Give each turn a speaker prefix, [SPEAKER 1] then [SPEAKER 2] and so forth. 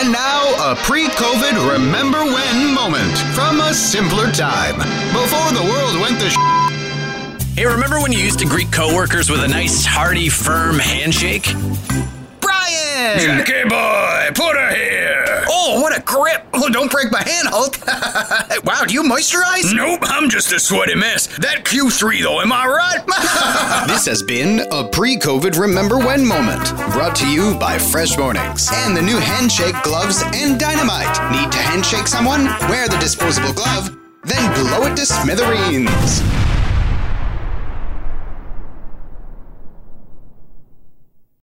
[SPEAKER 1] And now, a pre COVID remember when moment from a simpler time. Before the world went to sh-
[SPEAKER 2] Hey, remember when you used to greet coworkers with a nice, hearty, firm handshake?
[SPEAKER 1] Brian!
[SPEAKER 3] Jackie boy, put her here.
[SPEAKER 1] Oh, what a grip! Oh, don't break my hand, Hulk. wow, do you moisturize?
[SPEAKER 3] Nope, I'm just a sweaty mess. That Q3 though, am I right?
[SPEAKER 1] This has been a pre COVID Remember When moment, brought to you by Fresh Mornings and the new handshake gloves and dynamite. Need to handshake someone? Wear the disposable glove, then blow it to smithereens.